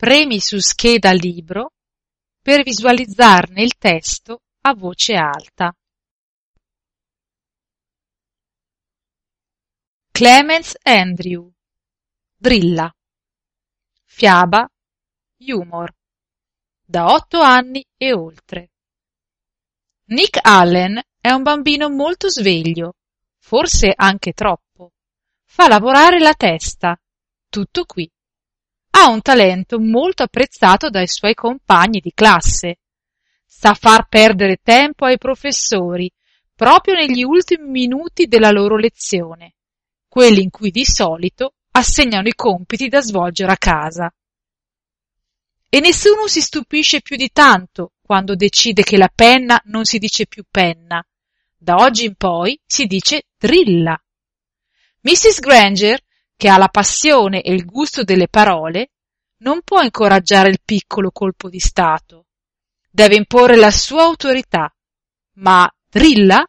Premi su scheda libro per visualizzarne il testo a voce alta. Clemens Andrew Drilla Fiaba Humor da otto anni e oltre. Nick Allen è un bambino molto sveglio, forse anche troppo. Fa lavorare la testa. Tutto qui. Ha un talento molto apprezzato dai suoi compagni di classe. Sa far perdere tempo ai professori proprio negli ultimi minuti della loro lezione, quelli in cui di solito assegnano i compiti da svolgere a casa. E nessuno si stupisce più di tanto quando decide che la penna non si dice più penna. Da oggi in poi si dice drilla. Mrs. Granger, che ha la passione e il gusto delle parole, non può incoraggiare il piccolo colpo di Stato. Deve imporre la sua autorità. Ma drilla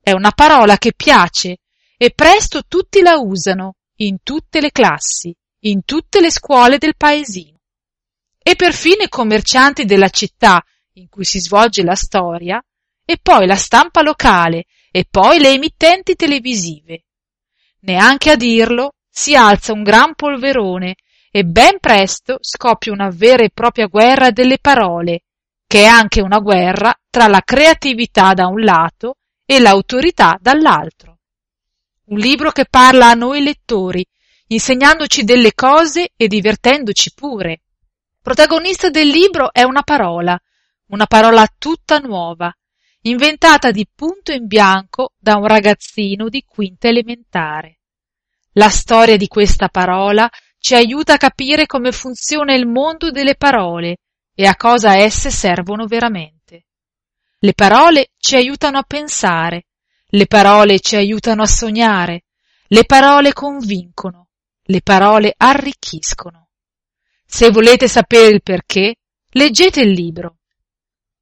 è una parola che piace e presto tutti la usano, in tutte le classi, in tutte le scuole del paesino e perfino i commercianti della città in cui si svolge la storia, e poi la stampa locale, e poi le emittenti televisive. Neanche a dirlo si alza un gran polverone e ben presto scoppia una vera e propria guerra delle parole, che è anche una guerra tra la creatività da un lato e l'autorità dall'altro. Un libro che parla a noi lettori, insegnandoci delle cose e divertendoci pure, Protagonista del libro è una parola, una parola tutta nuova, inventata di punto in bianco da un ragazzino di quinta elementare. La storia di questa parola ci aiuta a capire come funziona il mondo delle parole e a cosa esse servono veramente. Le parole ci aiutano a pensare, le parole ci aiutano a sognare, le parole convincono, le parole arricchiscono. Se volete sapere il perché, leggete il libro.